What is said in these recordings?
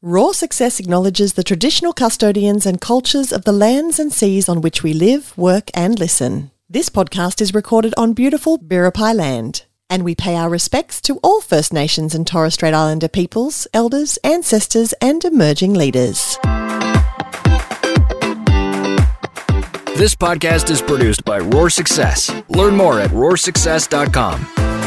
Roar Success acknowledges the traditional custodians and cultures of the lands and seas on which we live, work, and listen. This podcast is recorded on beautiful Biripi land, and we pay our respects to all First Nations and Torres Strait Islander peoples, elders, ancestors, and emerging leaders. This podcast is produced by Roar Success. Learn more at roarsuccess.com.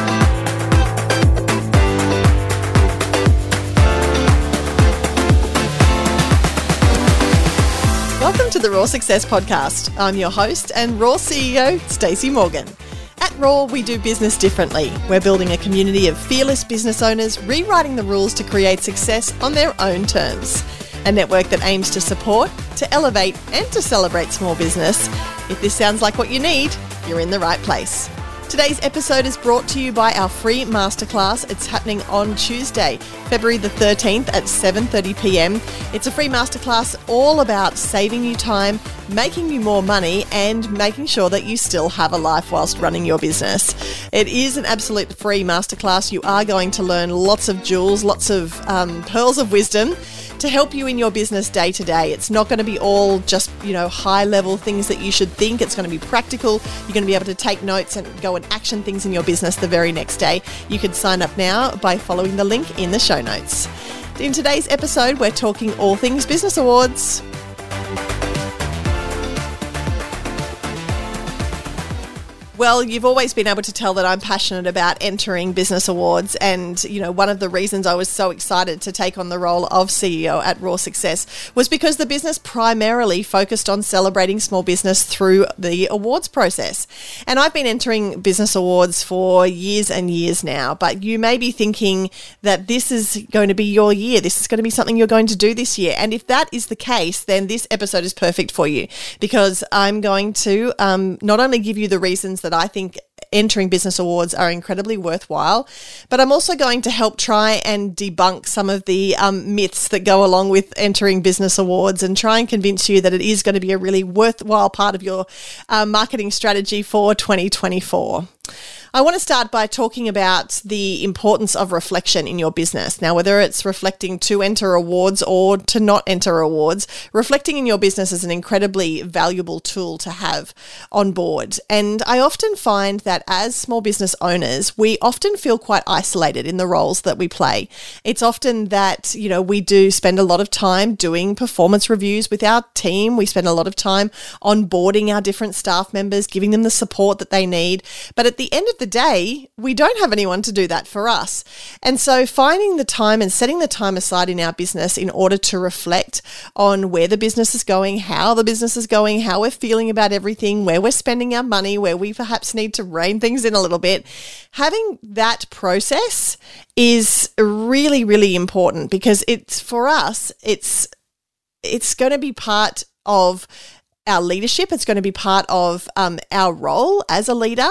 to the Roar Success Podcast. I'm your host and Roar CEO, Stacey Morgan. At Roar, we do business differently. We're building a community of fearless business owners rewriting the rules to create success on their own terms. A network that aims to support, to elevate, and to celebrate small business. If this sounds like what you need, you're in the right place. Today's episode is brought to you by our free masterclass. It's happening on Tuesday, February the 13th at 7:30 p.m. It's a free masterclass all about saving you time, making you more money and making sure that you still have a life whilst running your business. It is an absolute free masterclass. You are going to learn lots of jewels, lots of um, pearls of wisdom to help you in your business day to day. It's not going to be all just, you know, high level things that you should think. It's going to be practical. You're going to be able to take notes and go and action things in your business the very next day. You can sign up now by following the link in the show notes. In today's episode, we're talking all things business awards. Well, you've always been able to tell that I'm passionate about entering business awards. And, you know, one of the reasons I was so excited to take on the role of CEO at Roar Success was because the business primarily focused on celebrating small business through the awards process. And I've been entering business awards for years and years now. But you may be thinking that this is going to be your year. This is going to be something you're going to do this year. And if that is the case, then this episode is perfect for you because I'm going to um, not only give you the reasons that that I think entering business awards are incredibly worthwhile. But I'm also going to help try and debunk some of the um, myths that go along with entering business awards and try and convince you that it is going to be a really worthwhile part of your uh, marketing strategy for 2024. I want to start by talking about the importance of reflection in your business. Now, whether it's reflecting to enter awards or to not enter awards, reflecting in your business is an incredibly valuable tool to have on board. And I often find that as small business owners, we often feel quite isolated in the roles that we play. It's often that, you know, we do spend a lot of time doing performance reviews with our team. We spend a lot of time onboarding our different staff members, giving them the support that they need. But at the end of the day, we don't have anyone to do that for us. And so finding the time and setting the time aside in our business in order to reflect on where the business is going, how the business is going, how we're feeling about everything, where we're spending our money, where we perhaps need to rein things in a little bit, having that process is really, really important because it's for us, it's it's going to be part of our leadership. It's going to be part of um, our role as a leader.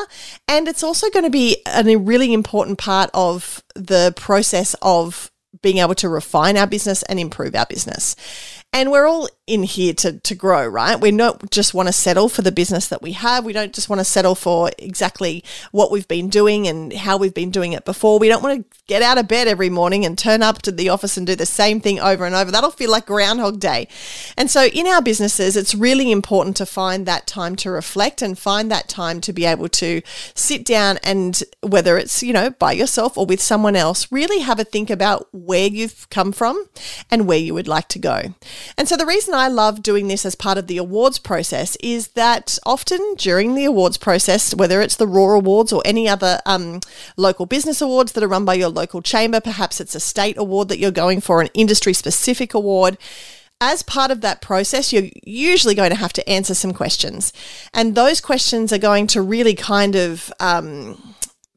And it's also going to be a really important part of the process of being able to refine our business and improve our business. And we're all in here to, to grow, right? We don't just want to settle for the business that we have. We don't just want to settle for exactly what we've been doing and how we've been doing it before. We don't want to get out of bed every morning and turn up to the office and do the same thing over and over. That'll feel like Groundhog Day. And so in our businesses, it's really important to find that time to reflect and find that time to be able to sit down and whether it's, you know, by yourself or with someone else, really have a think about where you've come from and where you would like to go. And so the reason I love doing this as part of the awards process is that often during the awards process, whether it's the Roar Awards or any other um, local business awards that are run by your local chamber, perhaps it's a state award that you're going for, an industry specific award as part of that process, you're usually going to have to answer some questions. And those questions are going to really kind of um,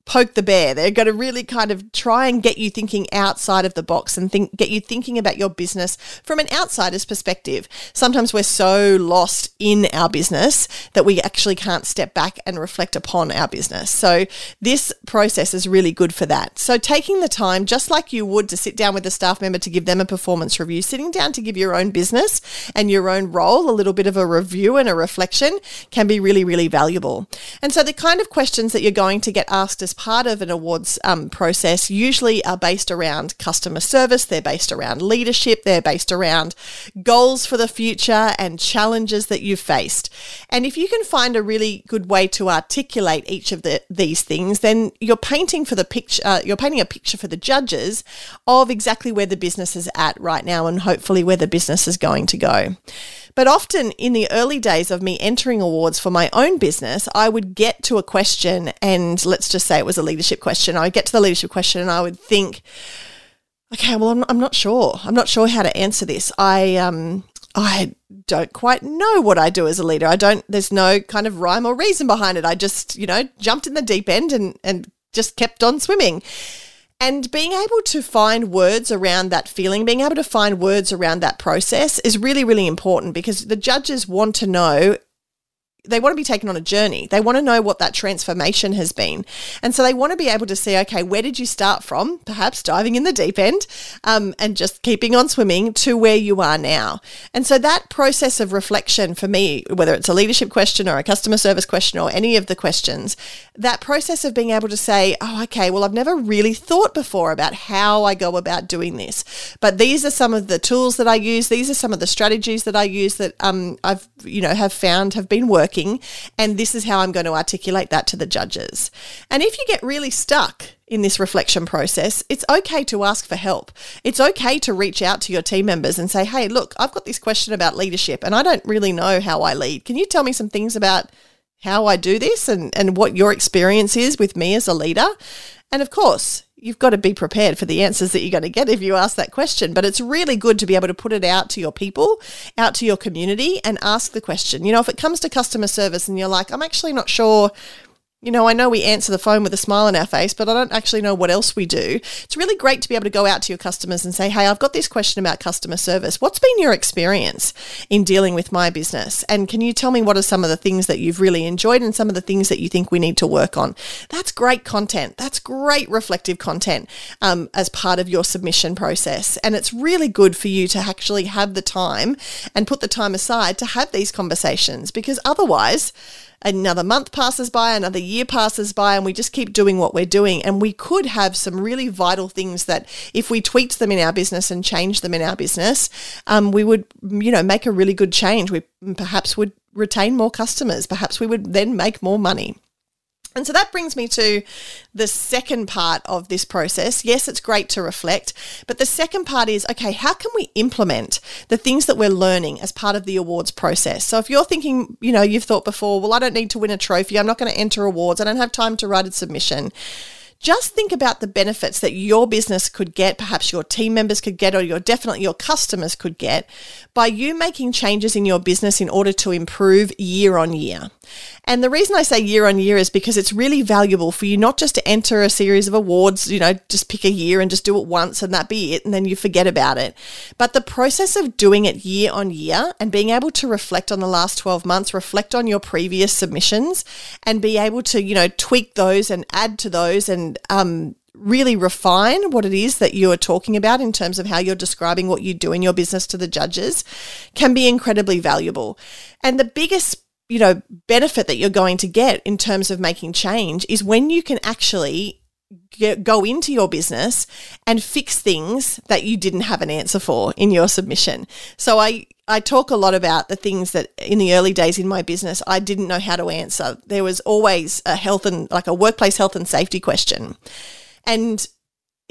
poke the bear. They're going to really kind of try and get you thinking outside of the box and think, get you thinking about your business from an outsider's perspective. Sometimes we're so lost in our business that we actually can't step back and reflect upon our business. So this process is really good for that. So taking the time, just like you would to sit down with a staff member to give them a performance review, sitting down to give your own business and your own role a little bit of a review and a reflection can be really, really valuable. And so the kind of questions that you're going to get asked as part of an awards um, process usually are based around customer service, they're based around leadership, they're based around goals for the future and challenges that you've faced. And if you can find a really good way to articulate each of the, these things, then you're painting for the picture, uh, you're painting a picture for the judges of exactly where the business is at right now and hopefully where the business is going to go. But often in the early days of me entering awards for my own business, I would get to a question, and let's just say it was a leadership question. I would get to the leadership question and I would think, okay, well, I'm I'm not sure. I'm not sure how to answer this. I, um, I don't quite know what I do as a leader. I don't, there's no kind of rhyme or reason behind it. I just, you know, jumped in the deep end and, and just kept on swimming. And being able to find words around that feeling, being able to find words around that process is really, really important because the judges want to know they want to be taken on a journey. They want to know what that transformation has been. And so they want to be able to see, okay, where did you start from? Perhaps diving in the deep end um, and just keeping on swimming to where you are now. And so that process of reflection for me, whether it's a leadership question or a customer service question or any of the questions, that process of being able to say, oh, okay, well, I've never really thought before about how I go about doing this. But these are some of the tools that I use. These are some of the strategies that I use that um, I've, you know, have found have been working working, and this is how I'm going to articulate that to the judges. And if you get really stuck in this reflection process, it's okay to ask for help. It's okay to reach out to your team members and say, hey, look, I've got this question about leadership and I don't really know how I lead. Can you tell me some things about how I do this and, and what your experience is with me as a leader? And of course, you've got to be prepared for the answers that you're going to get if you ask that question. But it's really good to be able to put it out to your people, out to your community, and ask the question. You know, if it comes to customer service and you're like, I'm actually not sure you know, I know we answer the phone with a smile on our face, but I don't actually know what else we do. It's really great to be able to go out to your customers and say, Hey, I've got this question about customer service. What's been your experience in dealing with my business? And can you tell me what are some of the things that you've really enjoyed and some of the things that you think we need to work on? That's great content. That's great reflective content um, as part of your submission process. And it's really good for you to actually have the time and put the time aside to have these conversations because otherwise, another month passes by, another year passes by, and we just keep doing what we're doing. And we could have some really vital things that, if we tweaked them in our business and changed them in our business, um, we would, you know, make a really good change. We perhaps would retain more customers. Perhaps we would then make more money. And so that brings me to the second part of this process. Yes, it's great to reflect, but the second part is okay, how can we implement the things that we're learning as part of the awards process? So if you're thinking, you know, you've thought before, well, I don't need to win a trophy, I'm not going to enter awards, I don't have time to write a submission just think about the benefits that your business could get, perhaps your team members could get, or your definitely your customers could get by you making changes in your business in order to improve year on year. And the reason I say year on year is because it's really valuable for you not just to enter a series of awards, you know, just pick a year and just do it once and that be it, and then you forget about it. But the process of doing it year on year and being able to reflect on the last 12 months, reflect on your previous submissions, and be able to, you know, tweak those and add to those and, um, really refine what it is that you are talking about in terms of how you're describing what you do in your business to the judges can be incredibly valuable. And the biggest you know, benefit that you're going to get in terms of making change is when you can actually get, go into your business and fix things that you didn't have an answer for in your submission. So I I talk a lot about the things that in the early days in my business I didn't know how to answer. There was always a health and like a workplace health and safety question. And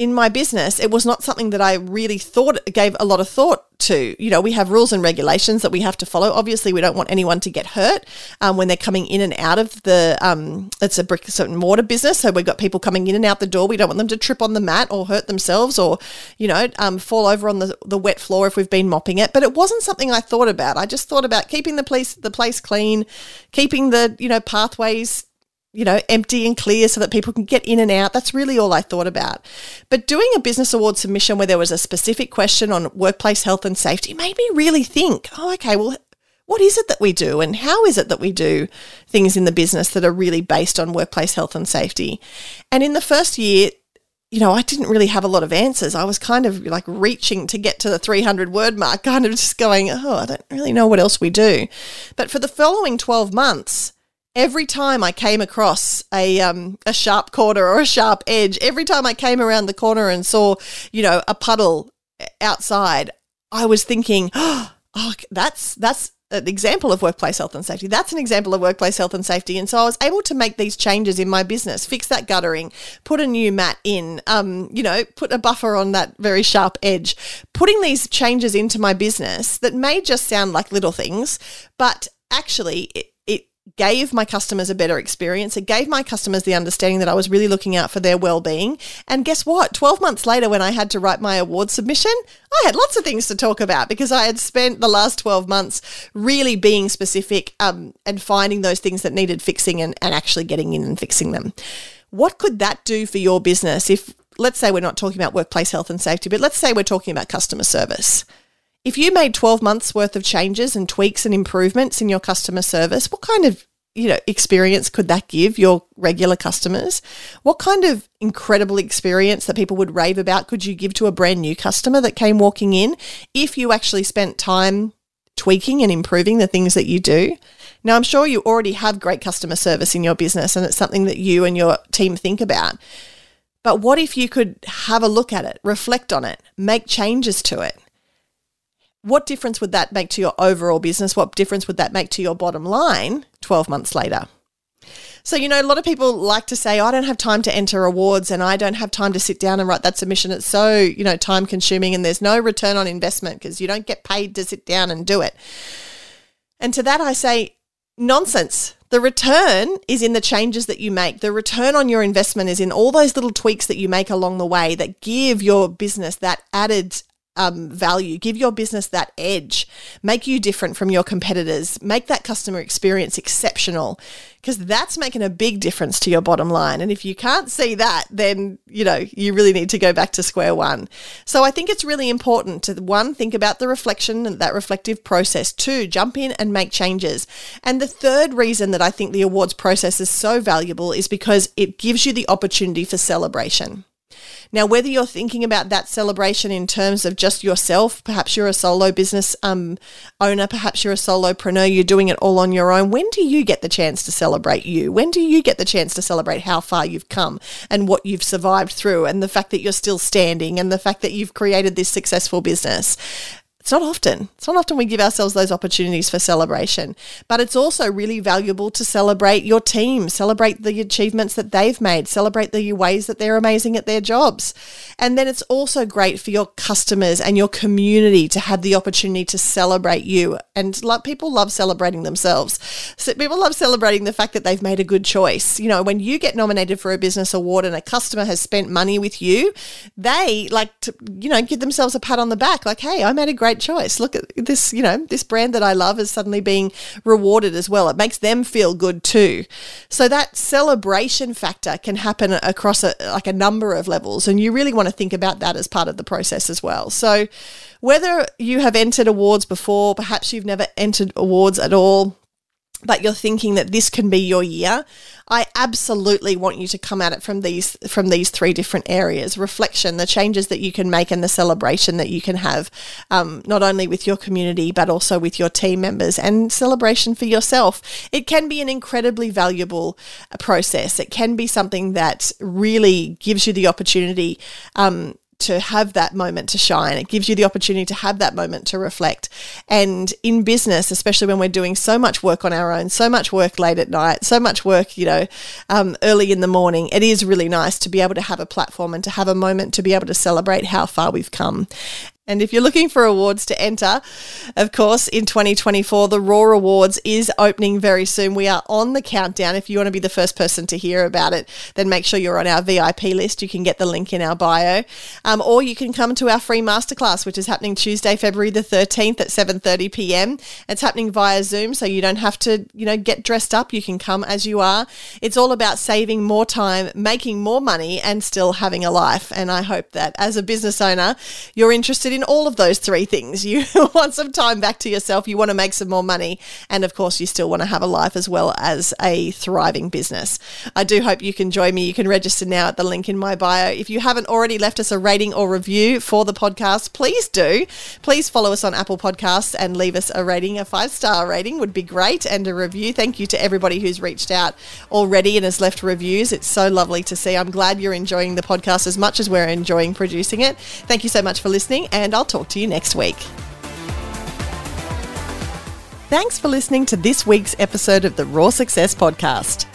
in my business, it was not something that I really thought gave a lot of thought to. You know, we have rules and regulations that we have to follow. Obviously, we don't want anyone to get hurt um, when they're coming in and out of the. Um, it's a brick and mortar business, so we've got people coming in and out the door. We don't want them to trip on the mat or hurt themselves or, you know, um, fall over on the, the wet floor if we've been mopping it. But it wasn't something I thought about. I just thought about keeping the place the place clean, keeping the you know pathways you know, empty and clear so that people can get in and out. That's really all I thought about. But doing a business award submission where there was a specific question on workplace health and safety made me really think, oh, okay, well, what is it that we do and how is it that we do things in the business that are really based on workplace health and safety? And in the first year, you know, I didn't really have a lot of answers. I was kind of like reaching to get to the 300 word mark, kind of just going, oh, I don't really know what else we do. But for the following 12 months, every time I came across a um, a sharp corner or a sharp edge, every time I came around the corner and saw, you know, a puddle outside, I was thinking, oh, that's that's an example of workplace health and safety. That's an example of workplace health and safety. And so I was able to make these changes in my business, fix that guttering, put a new mat in, um, you know, put a buffer on that very sharp edge, putting these changes into my business that may just sound like little things, but actually it, gave my customers a better experience. It gave my customers the understanding that I was really looking out for their well-being. And guess what? 12 months later when I had to write my award submission, I had lots of things to talk about because I had spent the last 12 months really being specific um, and finding those things that needed fixing and, and actually getting in and fixing them. What could that do for your business if let's say we're not talking about workplace health and safety, but let's say we're talking about customer service. If you made 12 months worth of changes and tweaks and improvements in your customer service, what kind of you know experience could that give your regular customers? What kind of incredible experience that people would rave about could you give to a brand new customer that came walking in if you actually spent time tweaking and improving the things that you do? Now i'm sure you already have great customer service in your business and it's something that you and your team think about. But what if you could have a look at it reflect on it make changes to it what difference would that make to your overall business? What difference would that make to your bottom line 12 months later? So, you know, a lot of people like to say, oh, I don't have time to enter awards and I don't have time to sit down and write that submission. It's so, you know, time consuming and there's no return on investment because you don't get paid to sit down and do it. And to that, I say, nonsense. The return is in the changes that you make. The return on your investment is in all those little tweaks that you make along the way that give your business that added um, value, give your business that edge, make you different from your competitors, make that customer experience exceptional, because that's making a big difference to your bottom line. And if you can't see that, then, you know, you really need to go back to square one. So I think it's really important to one, think about the reflection and that reflective process. Two, jump in and make changes. And the third reason that I think the awards process is so valuable is because it gives you the opportunity for celebration. Now, whether you're thinking about that celebration in terms of just yourself, perhaps you're a solo business um, owner, perhaps you're a solopreneur, you're doing it all on your own. When do you get the chance to celebrate you? When do you get the chance to celebrate how far you've come and what you've survived through and the fact that you're still standing and the fact that you've created this successful business? It's not often. It's not often we give ourselves those opportunities for celebration, but it's also really valuable to celebrate your team, celebrate the achievements that they've made, celebrate the ways that they're amazing at their jobs. And then it's also great for your customers and your community to have the opportunity to celebrate you. And like people love celebrating themselves. So people love celebrating the fact that they've made a good choice. You know, when you get nominated for a business award and a customer has spent money with you, they like to, you know, give themselves a pat on the back like, "Hey, I made a great great choice. Look at this, you know, this brand that I love is suddenly being rewarded as well. It makes them feel good too. So that celebration factor can happen across a, like a number of levels. And you really want to think about that as part of the process as well. So whether you have entered awards before, perhaps you've never entered awards at all, but you're thinking that this can be your year, I absolutely want you to come at it from these from these three different areas: reflection, the changes that you can make, and the celebration that you can have, um, not only with your community but also with your team members, and celebration for yourself. It can be an incredibly valuable uh, process. It can be something that really gives you the opportunity um, to have that moment to shine. It gives you the opportunity to have that moment to reflect. And in business, especially when we're doing so much work on our own, so much work late at night, so much work, you know, um, early in the morning, it is really nice to be able to have a platform and to have a moment to be able to celebrate how far we've come. And if you're looking for awards to enter, of course, in 2024, the Roar Awards is opening very soon. We are on the countdown. If you want to be the first person to hear about it, then make sure you're on our VIP list. You can get the link in our bio, um, or you can come to our free masterclass, which is happening Tuesday, February the 13th at 7:30 p.m. It's happening via Zoom, so you don't have to, you know, get dressed up. You can come as you are. It's all about saving more time, making more money, and still having a life. And I hope that as a business owner, you're interested interested in all of those three things. You want some time back to yourself, you want to make some more money, and of course, you still want to have a life as well as a thriving business. I do hope you can join me. You can register now at the link in my bio. If you haven't already left us a rating or review for the podcast, please do. Please follow us on Apple Podcasts and leave us a rating. A five star rating would be great, and a review. Thank you to everybody who's reached out already and has left reviews. It's so lovely to see. I'm glad you're enjoying the podcast as much as we're enjoying producing it. Thank you so much for listening, and I'll talk to you next week. Thanks for listening to this week's episode of the Roar Success Podcast.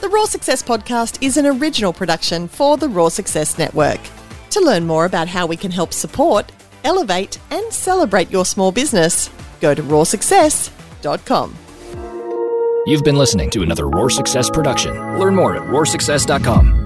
The Roar Success Podcast is an original production for the Roar Success Network. To learn more about how we can help support, elevate, and celebrate your small business, go to roarsuccess.com. You've been listening to another Roar Success production. Learn more at roarsuccess.com.